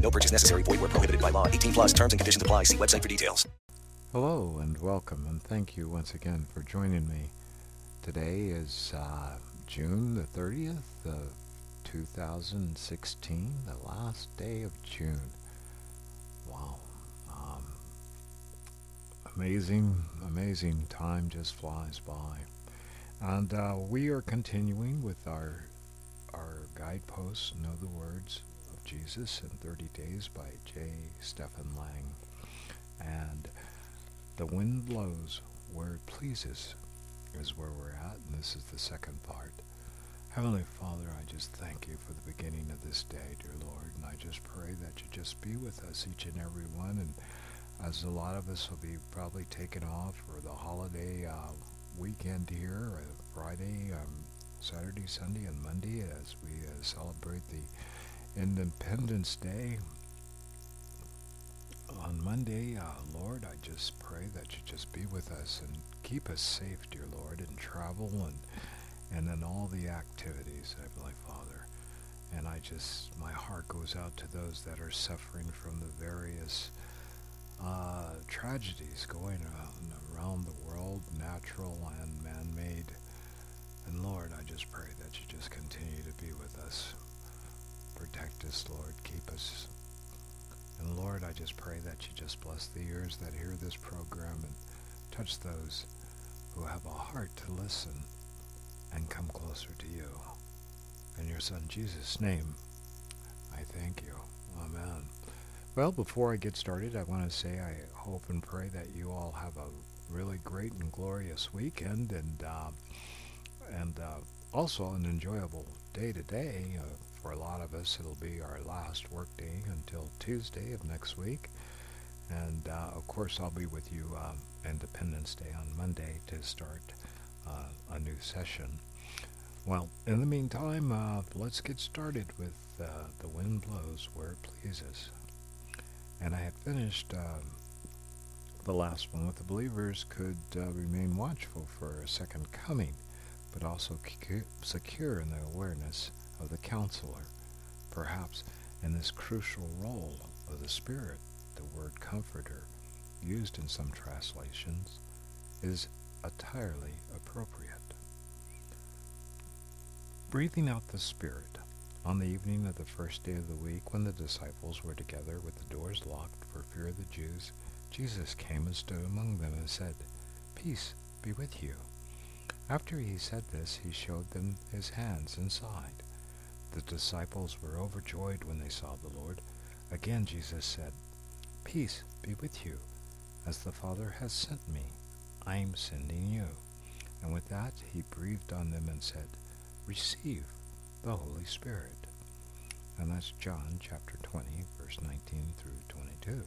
No purchase necessary. Void where prohibited by law. 18 plus terms and conditions apply. See website for details. Hello and welcome, and thank you once again for joining me. Today is uh, June the 30th of 2016, the last day of June. Wow. Um, amazing, amazing time just flies by. And uh, we are continuing with our, our guideposts, Know the Words Jesus in 30 Days by J. Stephen Lang. And the wind blows where it pleases is where we're at, and this is the second part. Heavenly Father, I just thank you for the beginning of this day, dear Lord, and I just pray that you just be with us, each and every one, and as a lot of us will be probably taken off for the holiday uh, weekend here, uh, Friday, um, Saturday, Sunday, and Monday, as we uh, celebrate the Independence Day. On Monday, uh, Lord, I just pray that you just be with us and keep us safe, dear Lord, in travel and and in all the activities, Heavenly Father. And I just, my heart goes out to those that are suffering from the various uh, tragedies going on around the world, natural and man-made. And Lord, I just pray that you just continue to be with us. Protect us, Lord. Keep us. And Lord, I just pray that you just bless the ears that hear this program and touch those who have a heart to listen and come closer to you. In your Son Jesus' name, I thank you. Amen. Well, before I get started, I want to say I hope and pray that you all have a really great and glorious weekend and uh, and uh, also an enjoyable day today. Uh, for a lot of us, it'll be our last work day until Tuesday of next week. And uh, of course, I'll be with you um, Independence Day on Monday to start uh, a new session. Well, in the meantime, uh, let's get started with uh, The Wind Blows Where It Pleases. And I had finished um, the last one with the believers could uh, remain watchful for a second coming, but also secure in the awareness of the counselor, perhaps in this crucial role of the Spirit, the word comforter, used in some translations, is entirely appropriate. Breathing out the Spirit. On the evening of the first day of the week, when the disciples were together with the doors locked for fear of the Jews, Jesus came and stood among them and said, Peace be with you. After he said this, he showed them his hands and side. The disciples were overjoyed when they saw the Lord. Again Jesus said, Peace be with you. As the Father has sent me, I am sending you. And with that he breathed on them and said, Receive the Holy Spirit. And that's John chapter 20, verse 19 through 22.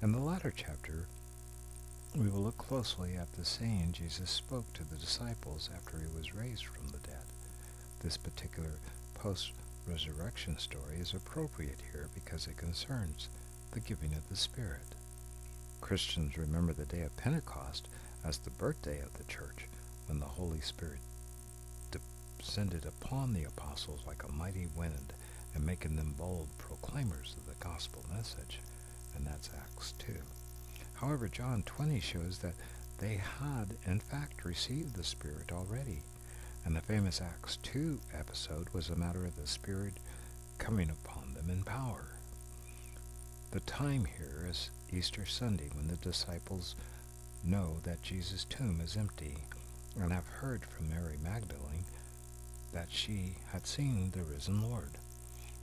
In the latter chapter, we will look closely at the saying Jesus spoke to the disciples after he was raised from the dead. This particular post-resurrection story is appropriate here because it concerns the giving of the Spirit. Christians remember the day of Pentecost as the birthday of the church, when the Holy Spirit descended upon the apostles like a mighty wind, and making them bold proclaimers of the gospel message. And that's Acts 2. However, John 20 shows that they had, in fact, received the Spirit already. And the famous Acts 2 episode was a matter of the Spirit coming upon them in power. The time here is Easter Sunday when the disciples know that Jesus' tomb is empty and have heard from Mary Magdalene that she had seen the risen Lord.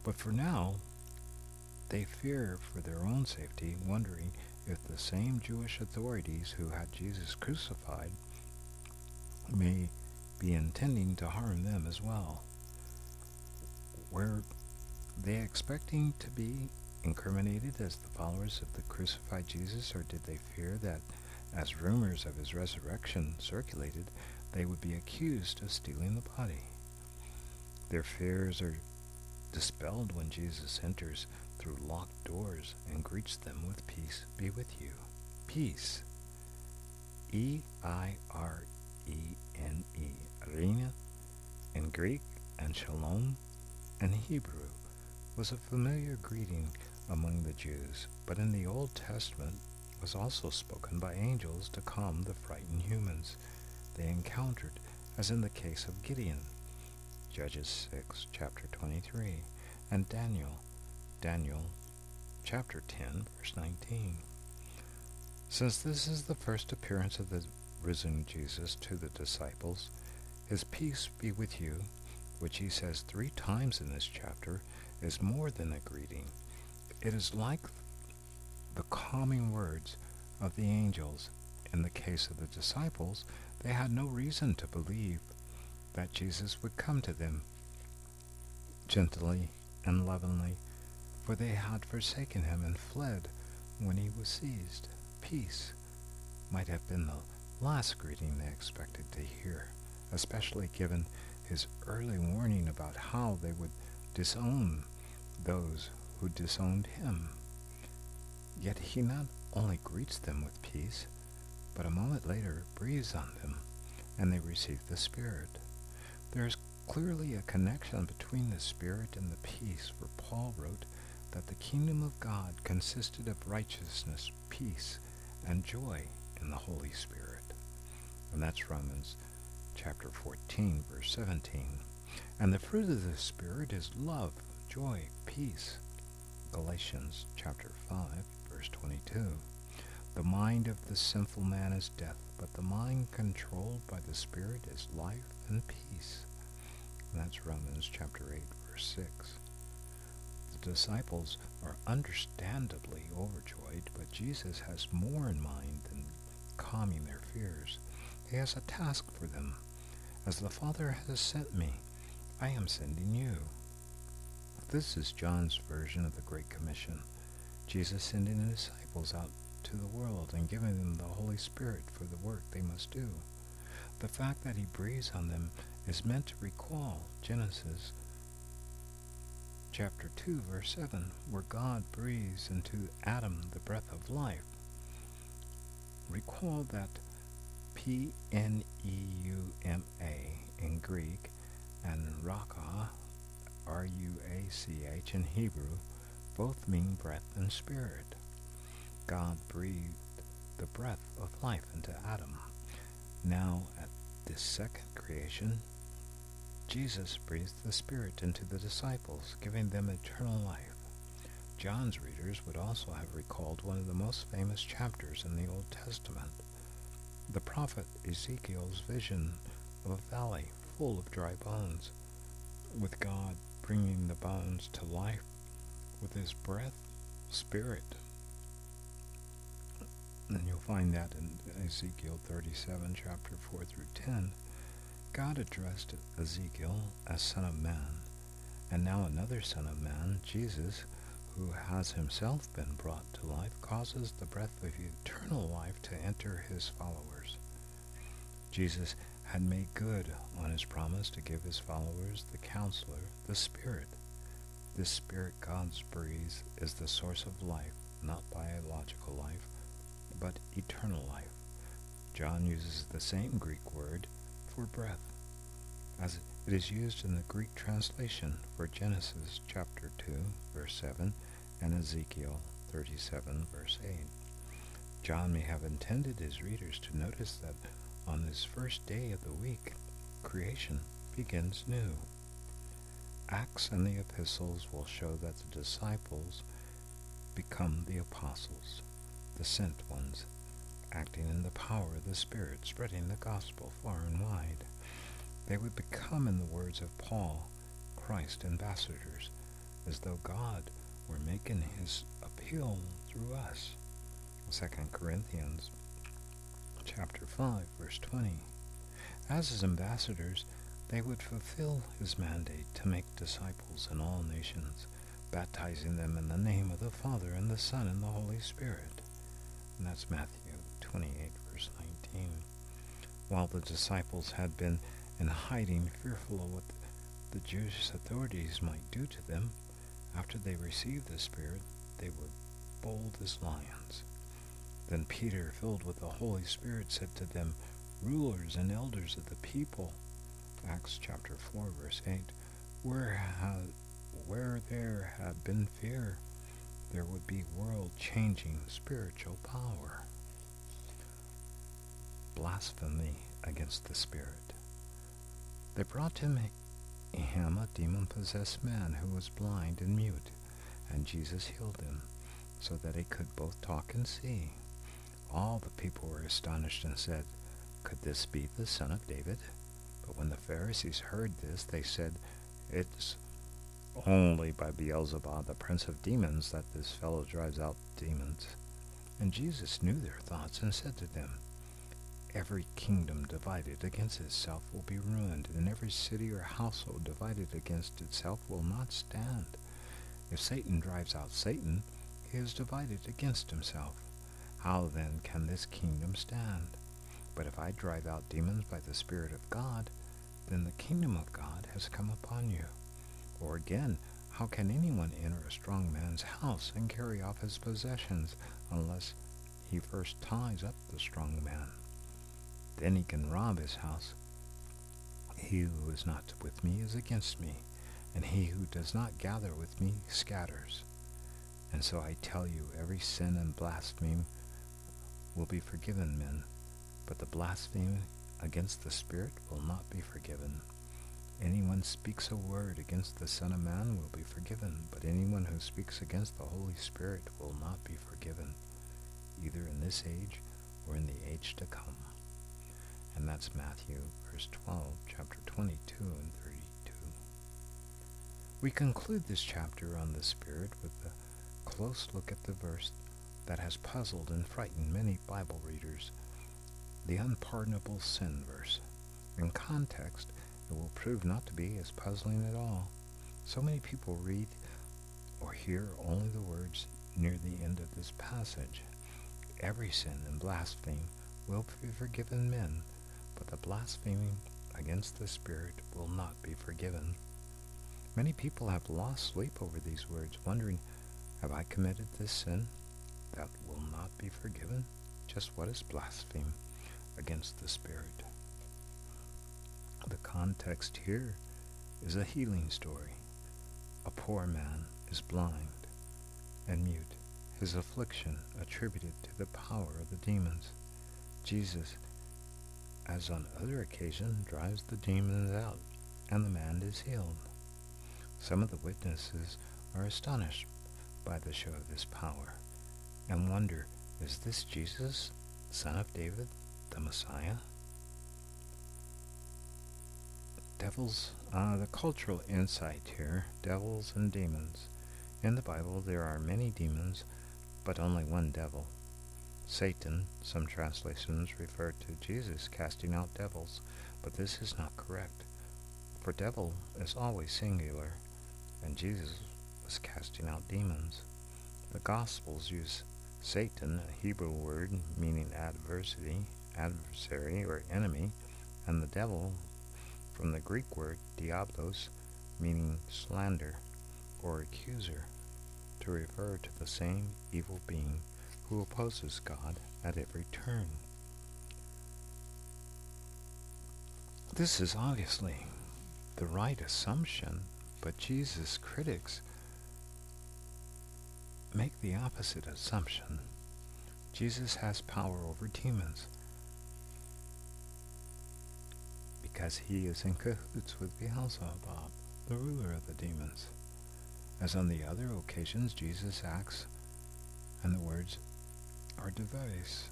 But for now, they fear for their own safety, wondering if the same Jewish authorities who had Jesus crucified may intending to harm them as well. Were they expecting to be incriminated as the followers of the crucified Jesus, or did they fear that, as rumors of his resurrection circulated, they would be accused of stealing the body? Their fears are dispelled when Jesus enters through locked doors and greets them with peace be with you. Peace. E I R E N E. Eirene in Greek and Shalom in Hebrew was a familiar greeting among the Jews, but in the Old Testament was also spoken by angels to calm the frightened humans they encountered, as in the case of Gideon. Judges 6, chapter 23, and Daniel, Daniel, chapter 10, verse 19. Since this is the first appearance of the risen Jesus to the disciples, His peace be with you, which he says three times in this chapter, is more than a greeting. It is like the calming words of the angels. In the case of the disciples, they had no reason to believe that Jesus would come to them gently and lovingly, for they had forsaken him and fled when he was seized. Peace might have been the last greeting they expected to hear, especially given his early warning about how they would disown those who disowned him. Yet he not only greets them with peace, but a moment later breathes on them, and they receive the Spirit. There is clearly a connection between the Spirit and the peace, for Paul wrote that the kingdom of God consisted of righteousness, peace, and joy in the Holy Spirit. And that's Romans chapter 14, verse 17. And the fruit of the Spirit is love, joy, peace. Galatians chapter 5, verse 22. The mind of the sinful man is death, but the mind controlled by the Spirit is life and peace. And that's Romans chapter 8, verse 6. The disciples are understandably overjoyed, but Jesus has more in mind than calming their fears. He has a task for them. As the Father has sent me, I am sending you. This is John's version of the Great Commission. Jesus sending the disciples out to the world and giving them the Holy Spirit for the work they must do. The fact that he breathes on them is meant to recall Genesis chapter 2 verse 7 where God breathes into Adam the breath of life. Recall that P-N-E-U-M-A in Greek and Ruach, R-U-A-C-H in Hebrew both mean breath and spirit. God breathed the breath of life into Adam. Now, at this second creation, Jesus breathed the Spirit into the disciples, giving them eternal life. John's readers would also have recalled one of the most famous chapters in the Old Testament, the prophet Ezekiel's vision of a valley full of dry bones, with God bringing the bones to life with his breath, spirit, and you'll find that in Ezekiel 37, chapter 4 through 10. God addressed Ezekiel as Son of Man, and now another Son of Man, Jesus, who has himself been brought to life, causes the breath of eternal life to enter his followers. Jesus had made good on his promise to give his followers the counselor, the Spirit. This Spirit God's breathes is the source of life, not biological life, but eternal life. John uses the same Greek word for breath, as it is used in the Greek translation for Genesis chapter 2, verse 7, and Ezekiel 37, verse 8. John may have intended his readers to notice that on this first day of the week, creation begins new. Acts and the epistles will show that the disciples become the apostles the sent ones, acting in the power of the Spirit, spreading the gospel far and wide. They would become, in the words of Paul, Christ ambassadors, as though God were making his appeal through us. 2 Corinthians chapter 5 verse 20. As his ambassadors, they would fulfill his mandate to make disciples in all nations, baptizing them in the name of the Father and the Son and the Holy Spirit. And that's Matthew 28, verse 19. While the disciples had been in hiding, fearful of what the Jewish authorities might do to them, after they received the Spirit, they were bold as lions. Then Peter, filled with the Holy Spirit, said to them, Rulers and elders of the people, Acts chapter 4, verse 8, where, ha- where there had been fear, there would be world-changing spiritual power. Blasphemy against the Spirit. They brought him, him a demon-possessed man who was blind and mute, and Jesus healed him, so that he could both talk and see. All the people were astonished and said, Could this be the son of David? But when the Pharisees heard this, they said, It's only by Beelzebub, the prince of demons, that this fellow drives out demons. And Jesus knew their thoughts and said to them, Every kingdom divided against itself will be ruined, and every city or household divided against itself will not stand. If Satan drives out Satan, he is divided against himself. How then can this kingdom stand? But if I drive out demons by the Spirit of God, then the kingdom of God has come upon you. Or again, how can anyone enter a strong man's house and carry off his possessions unless he first ties up the strong man? Then he can rob his house. He who is not with me is against me, and he who does not gather with me scatters. And so I tell you, every sin and blasphemy will be forgiven men, but the blasphemy against the Spirit will not be forgiven. Anyone speaks a word against the Son of Man will be forgiven, but anyone who speaks against the Holy Spirit will not be forgiven, either in this age or in the age to come. And that's Matthew, verse 12, chapter 22 and 32. We conclude this chapter on the Spirit with a close look at the verse that has puzzled and frightened many Bible readers, the unpardonable sin verse. In context, it will prove not to be as puzzling at all. So many people read or hear only the words near the end of this passage. Every sin and blasphemy will be forgiven men, but the blaspheming against the Spirit will not be forgiven. Many people have lost sleep over these words, wondering, have I committed this sin that will not be forgiven? Just what is blaspheme against the Spirit? The context here is a healing story. A poor man is blind and mute, his affliction attributed to the power of the demons. Jesus, as on other occasions, drives the demons out, and the man is healed. Some of the witnesses are astonished by the show of this power and wonder, is this Jesus, son of David, the Messiah? Devils, uh, the cultural insight here, devils and demons. In the Bible there are many demons, but only one devil. Satan, some translations refer to Jesus casting out devils, but this is not correct. For devil is always singular, and Jesus was casting out demons. The Gospels use Satan, a Hebrew word meaning adversity, adversary, or enemy, and the devil from the Greek word diablos, meaning slander or accuser, to refer to the same evil being who opposes God at every turn. This is obviously the right assumption, but Jesus' critics make the opposite assumption. Jesus has power over demons because he is in cahoots with Beelzebub, the ruler of the demons. As on the other occasions, Jesus acts, and the words are device,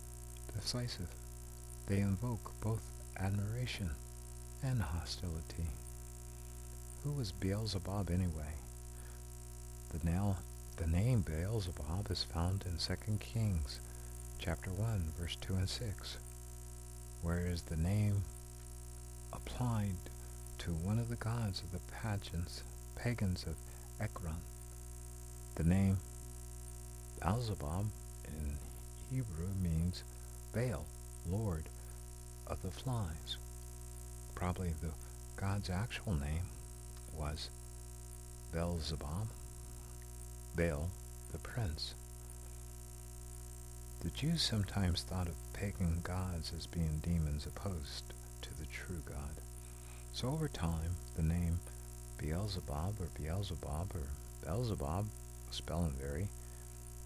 decisive. They invoke both admiration and hostility. Who was Beelzebub anyway? The, now, the name Beelzebub is found in 2 Kings chapter 1, verse 2 and 6, where is the name applied to one of the gods of the pageants, pagans of Ekron, The name Beelzebub in Hebrew means Baal, Lord of the flies. Probably the God's actual name was Beelzebub, Baal the prince. The Jews sometimes thought of pagan gods as being demons opposed to the true God. So over time, the name Beelzebub or Beelzebub or Beelzebub, spelling vary,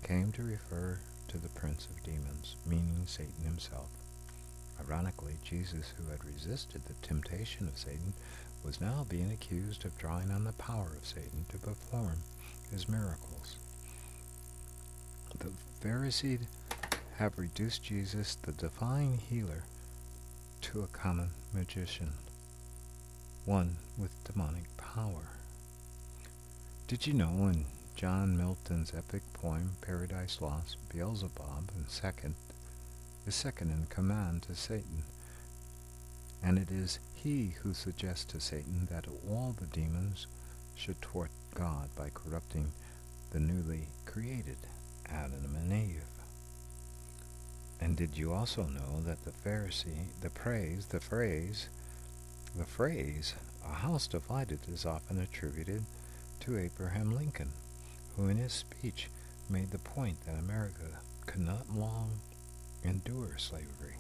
came to refer to the prince of demons, meaning Satan himself. Ironically, Jesus, who had resisted the temptation of Satan, was now being accused of drawing on the power of Satan to perform his miracles. The Pharisees have reduced Jesus, the divine healer, to a common magician, one with demonic power. Did you know in John Milton's epic poem Paradise Lost, Beelzebub in second is second in command to Satan, and it is he who suggests to Satan that all the demons should thwart God by corrupting the newly created Adam and Eve. And did you also know that the Pharisee, the praise, the phrase, the phrase, a house divided is often attributed to Abraham Lincoln, who in his speech made the point that America could not long endure slavery.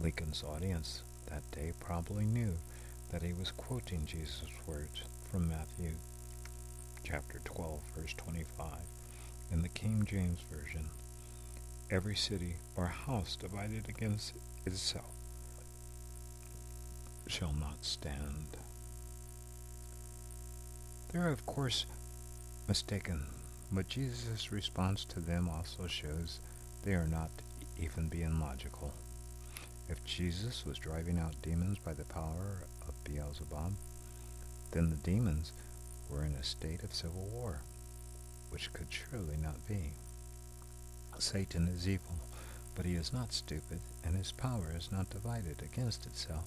Lincoln's audience that day probably knew that he was quoting Jesus' words from Matthew chapter 12, verse 25, in the King James Version every city or house divided against itself shall not stand. There are, of course, mistaken, but Jesus' response to them also shows they are not even being logical. If Jesus was driving out demons by the power of Beelzebub, then the demons were in a state of civil war, which could surely not be. Satan is evil, but he is not stupid, and his power is not divided against itself.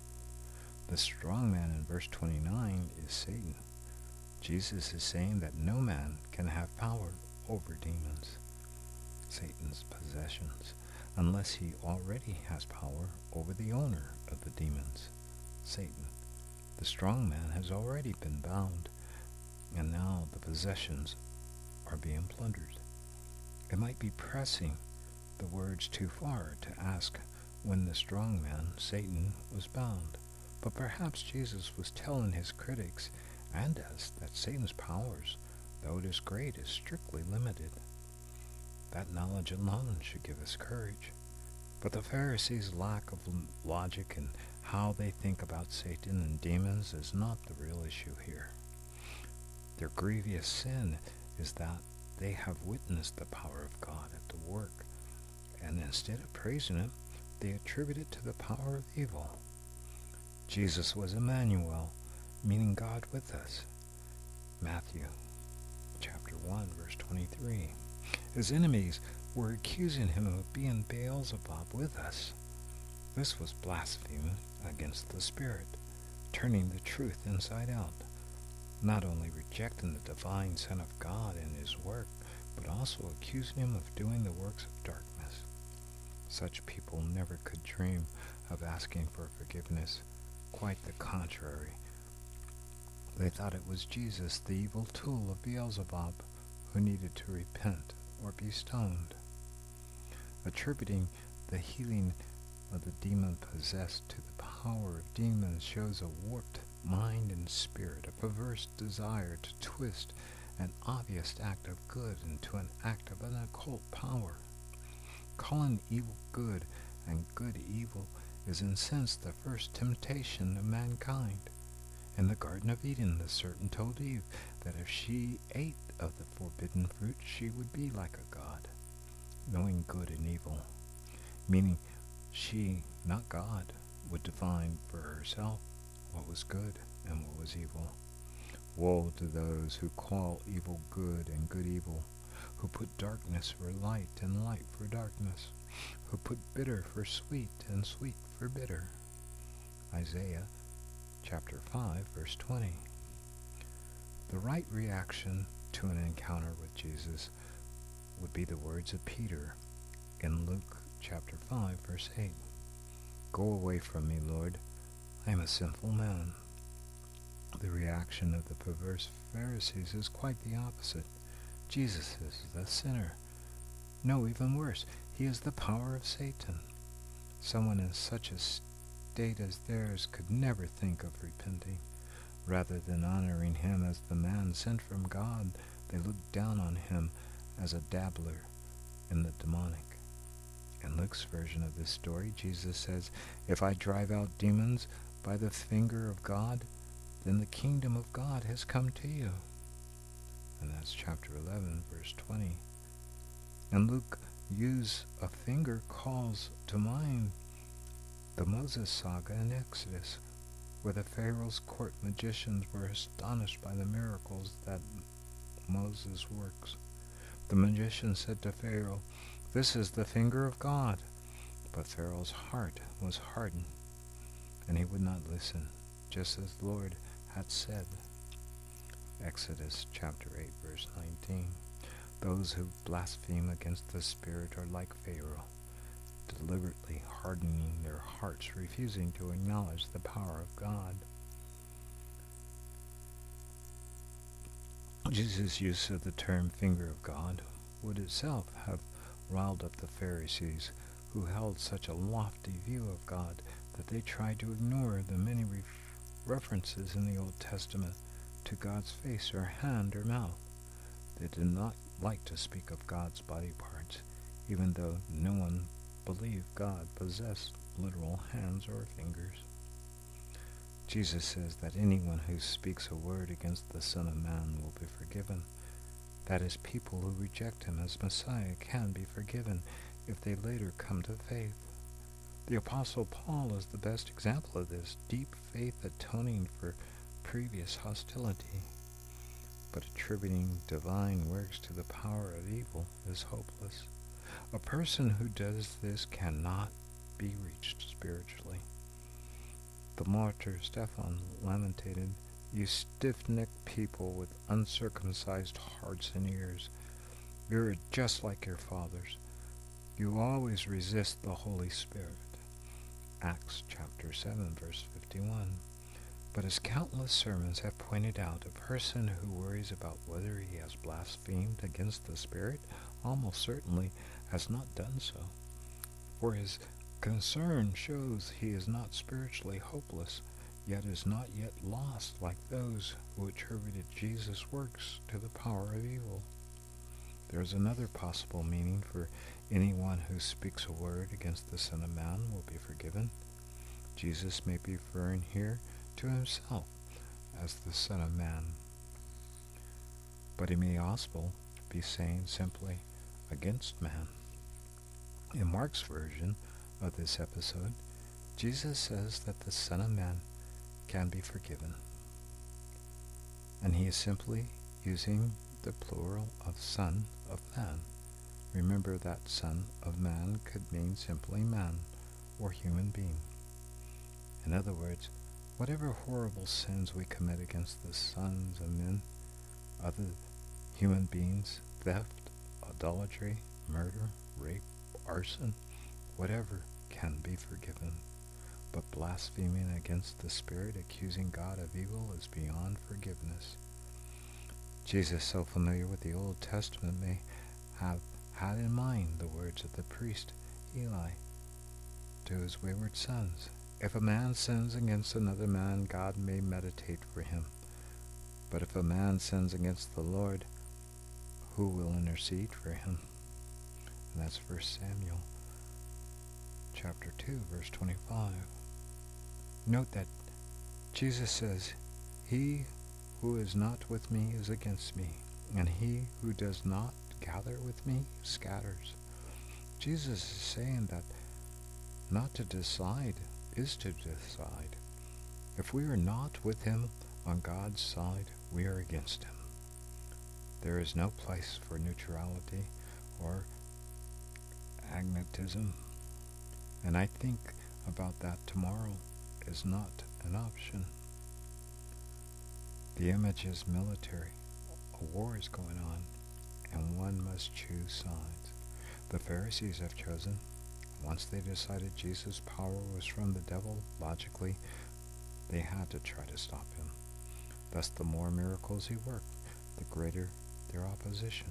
The strong man in verse 29 is Satan. Jesus is saying that no man can have power over demons, Satan's possessions, unless he already has power over the owner of the demons, Satan. The strong man has already been bound, and now the possessions are being plundered. It might be pressing the words too far to ask when the strong man, Satan, was bound. But perhaps Jesus was telling his critics and us that Satan's powers, though it is great, is strictly limited. That knowledge alone should give us courage. But the Pharisees' lack of logic and how they think about Satan and demons is not the real issue here. Their grievous sin is that they have witnessed the power of God at the work, and instead of praising it, they attribute it to the power of evil. Jesus was Emmanuel, meaning God with us. Matthew chapter 1 verse 23. His enemies were accusing him of being Beelzebub with us. This was blasphemy against the Spirit, turning the truth inside out not only rejecting the divine Son of God and his work, but also accusing him of doing the works of darkness. Such people never could dream of asking for forgiveness. Quite the contrary. They thought it was Jesus, the evil tool of Beelzebub, who needed to repent or be stoned. Attributing the healing of the demon possessed to the power of demons shows a warped mind and spirit, a perverse desire to twist an obvious act of good into an act of an occult power. Calling evil good and good evil is in sense the first temptation of mankind. In the Garden of Eden, the serpent told Eve that if she ate of the forbidden fruit, she would be like a god, knowing good and evil, meaning she, not God, would define for herself what was good and what was evil. Woe to those who call evil good and good evil, who put darkness for light and light for darkness, who put bitter for sweet and sweet for bitter. Isaiah chapter 5 verse 20. The right reaction to an encounter with Jesus would be the words of Peter in Luke chapter 5 verse 8. Go away from me, Lord. I am a sinful man. The reaction of the perverse Pharisees is quite the opposite. Jesus is the sinner. No, even worse, he is the power of Satan. Someone in such a state as theirs could never think of repenting. Rather than honoring him as the man sent from God, they looked down on him as a dabbler in the demonic. In Luke's version of this story, Jesus says, If I drive out demons by the finger of God, then the kingdom of God has come to you. And that's chapter 11, verse 20. And Luke use a finger calls to mind the Moses saga in Exodus, where the Pharaoh's court magicians were astonished by the miracles that Moses works. The magician said to Pharaoh, This is the finger of God. But Pharaoh's heart was hardened, and he would not listen, just as the Lord had said. Exodus chapter 8, verse 19. Those who blaspheme against the Spirit are like Pharaoh, deliberately hardening their hearts, refusing to acknowledge the power of God. Jesus' use of the term finger of God would itself have riled up the Pharisees, who held such a lofty view of God that they tried to ignore the many references in the Old Testament to God's face or hand or mouth. They did not like to speak of God's body parts, even though no one believed God possessed literal hands or fingers. Jesus says that anyone who speaks a word against the Son of Man will be forgiven. That is, people who reject him as Messiah can be forgiven if they later come to faith. The Apostle Paul is the best example of this deep faith atoning for previous hostility. But attributing divine works to the power of evil is hopeless. A person who does this cannot be reached spiritually. The martyr Stephen lamented, You stiff-necked people with uncircumcised hearts and ears, you're just like your fathers. You always resist the Holy Spirit. Acts chapter 7, verse 51. But as countless sermons have pointed out, a person who worries about whether he has blasphemed against the Spirit almost certainly has not done so. For his concern shows he is not spiritually hopeless, yet is not yet lost like those who attributed Jesus' works to the power of evil. There is another possible meaning for anyone who speaks a word against the Son of Man will be forgiven. Jesus may be referring here to himself as the Son of Man. But he may also be saying simply against man. In Mark's version of this episode, Jesus says that the Son of Man can be forgiven. And he is simply using the plural of Son of Man. Remember that Son of Man could mean simply man or human being. In other words, Whatever horrible sins we commit against the sons of men, other human beings, theft, idolatry, murder, rape, arson, whatever can be forgiven. But blaspheming against the Spirit, accusing God of evil, is beyond forgiveness. Jesus, so familiar with the Old Testament, may have had in mind the words of the priest Eli to his wayward sons if a man sins against another man, God may meditate for him. But if a man sins against the Lord, who will intercede for him? And that's 1 Samuel chapter 2, verse 25. Note that Jesus says, He who is not with me is against me, and he who does not gather with me scatters. Jesus is saying that not to decide is to decide. If we are not with him on God's side, we are against him. There is no place for neutrality or agnotism. And I think about that tomorrow is not an option. The image is military. A war is going on, and one must choose sides. The Pharisees have chosen. Once they decided Jesus' power was from the devil, logically, they had to try to stop him. Thus, the more miracles he worked, the greater their opposition.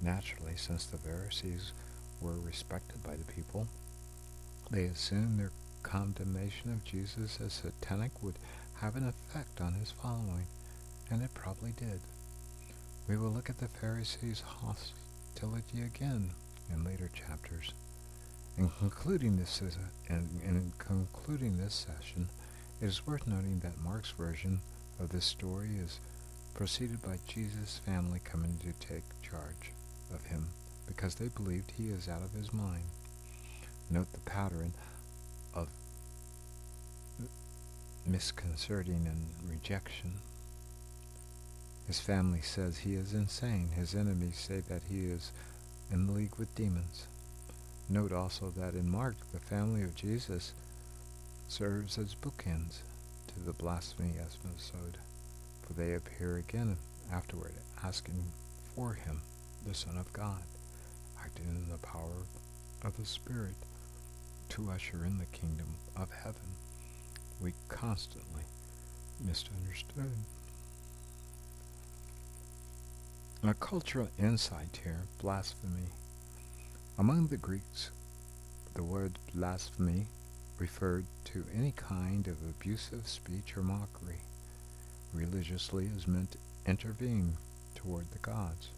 Naturally, since the Pharisees were respected by the people, they assumed their condemnation of Jesus as satanic would have an effect on his following, and it probably did. We will look at the Pharisees' hostility again in later chapters. In concluding this in, in concluding this session, it is worth noting that Mark's version of this story is preceded by Jesus' family coming to take charge of him because they believed he is out of his mind. Note the pattern of misconcerting and rejection. His family says he is insane. His enemies say that he is in league with demons. Note also that in Mark, the family of Jesus serves as bookends to the blasphemy episode, for they appear again afterward asking for him, the Son of God, of the Spirit to usher in the kingdom of heaven. We constantly misunderstood. A cultural insight here, blasphemy. Among the Greeks, the word blasphemy referred to any kind of abusive speech or mockery. Religiously is meant intervene toward the gods.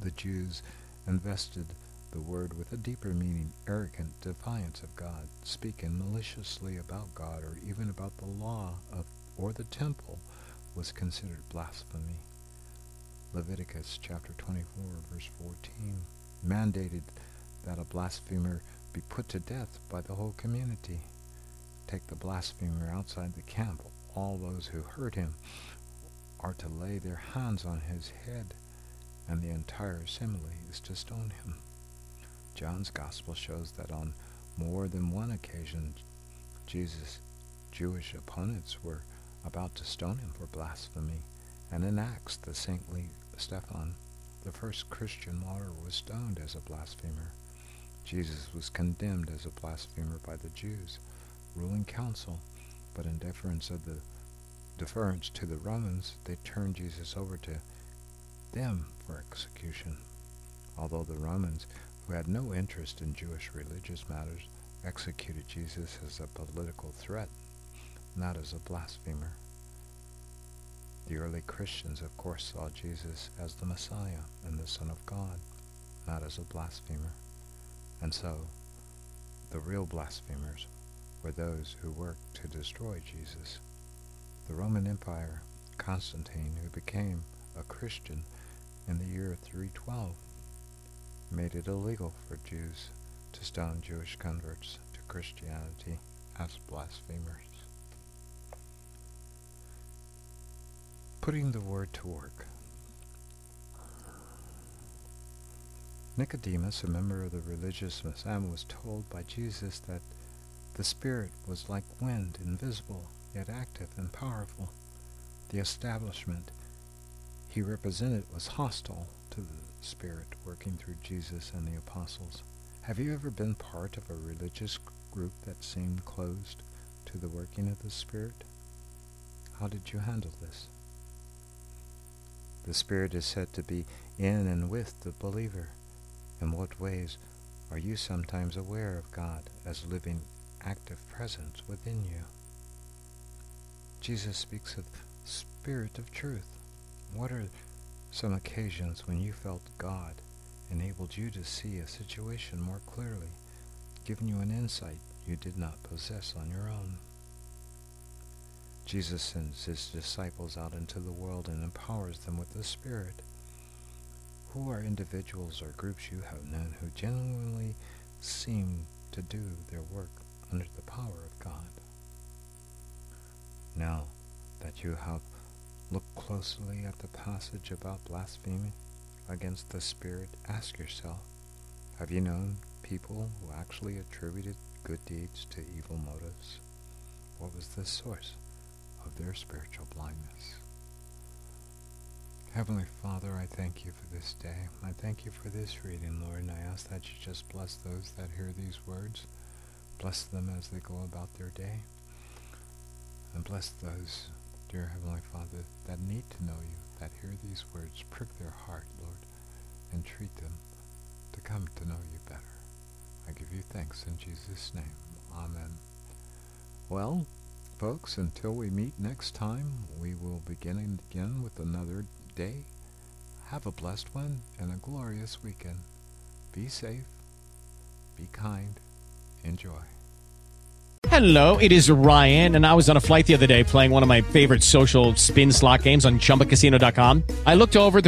The Jews invested the word with a deeper meaning, arrogant defiance of God, speaking maliciously about God or even about the law of or the temple was considered blasphemy. Leviticus chapter 24 verse 14 mandated that a blasphemer be put to death by the whole community. Take the blasphemer outside the camp. All those who heard him are to lay their hands on his head, and the entire assembly is to stone him. John's Gospel shows that on more than one occasion Jesus' Jewish opponents were about to stone him for blasphemy, and in Acts the saintly Stephen, the first Christian martyr, was stoned as a blasphemer. Jesus was condemned as a blasphemer by the Jews, ruling council, but in deference of the deference to the Romans, they turned Jesus over to them for execution. Although the Romans who had no interest in Jewish religious matters, executed Jesus as a political threat, not as a blasphemer. The early Christians, of course, saw Jesus as the Messiah and the Son of God, not as a blasphemer. And so, the real blasphemers were those who worked to destroy Jesus. The Roman Empire, Constantine, who became a Christian in the year 312, made it illegal for Jews to stone Jewish converts to Christianity as blasphemers. Putting the word to work. Nicodemus, a member of the religious Messiah, was told by Jesus that the Spirit was like wind, invisible, yet active and powerful. The establishment he represented was hostile to the Spirit working through Jesus and the apostles. Have you ever been part of a religious group that seemed closed to the working of the Spirit? How did you handle this? The Spirit is said to be in and with the believer. In what ways are you sometimes aware of God as living active presence within you? Jesus speaks of Spirit of truth. What are some occasions when you felt God enabled you to see a situation more clearly, giving you an insight you did not possess on your own. Jesus sends his disciples out into the world and empowers them with the Spirit. Who are individuals or groups you have known who genuinely seem to do their work under the power of God? Now that you have Look closely at the passage about blasphemy against the Spirit. Ask yourself, have you known people who actually attributed good deeds to evil motives? What was the source of their spiritual blindness? Heavenly Father, I thank you for this day. I thank you for this reading, Lord, and I ask that you just bless those that hear these words. Bless them as they go about their day. And bless those, dear Heavenly Father, that need to know you, that hear these words. Prick their heart, Lord, and treat them to come to know you better. I give you thanks in Jesus' name. Amen. Well, folks, until we meet next time, we will begin again with another day. Have a blessed one and a glorious weekend. Be safe, be kind, enjoy. Hello, it is Ryan, and I was on a flight the other day playing one of my favorite social spin slot games on chumbacasino.com. I looked over the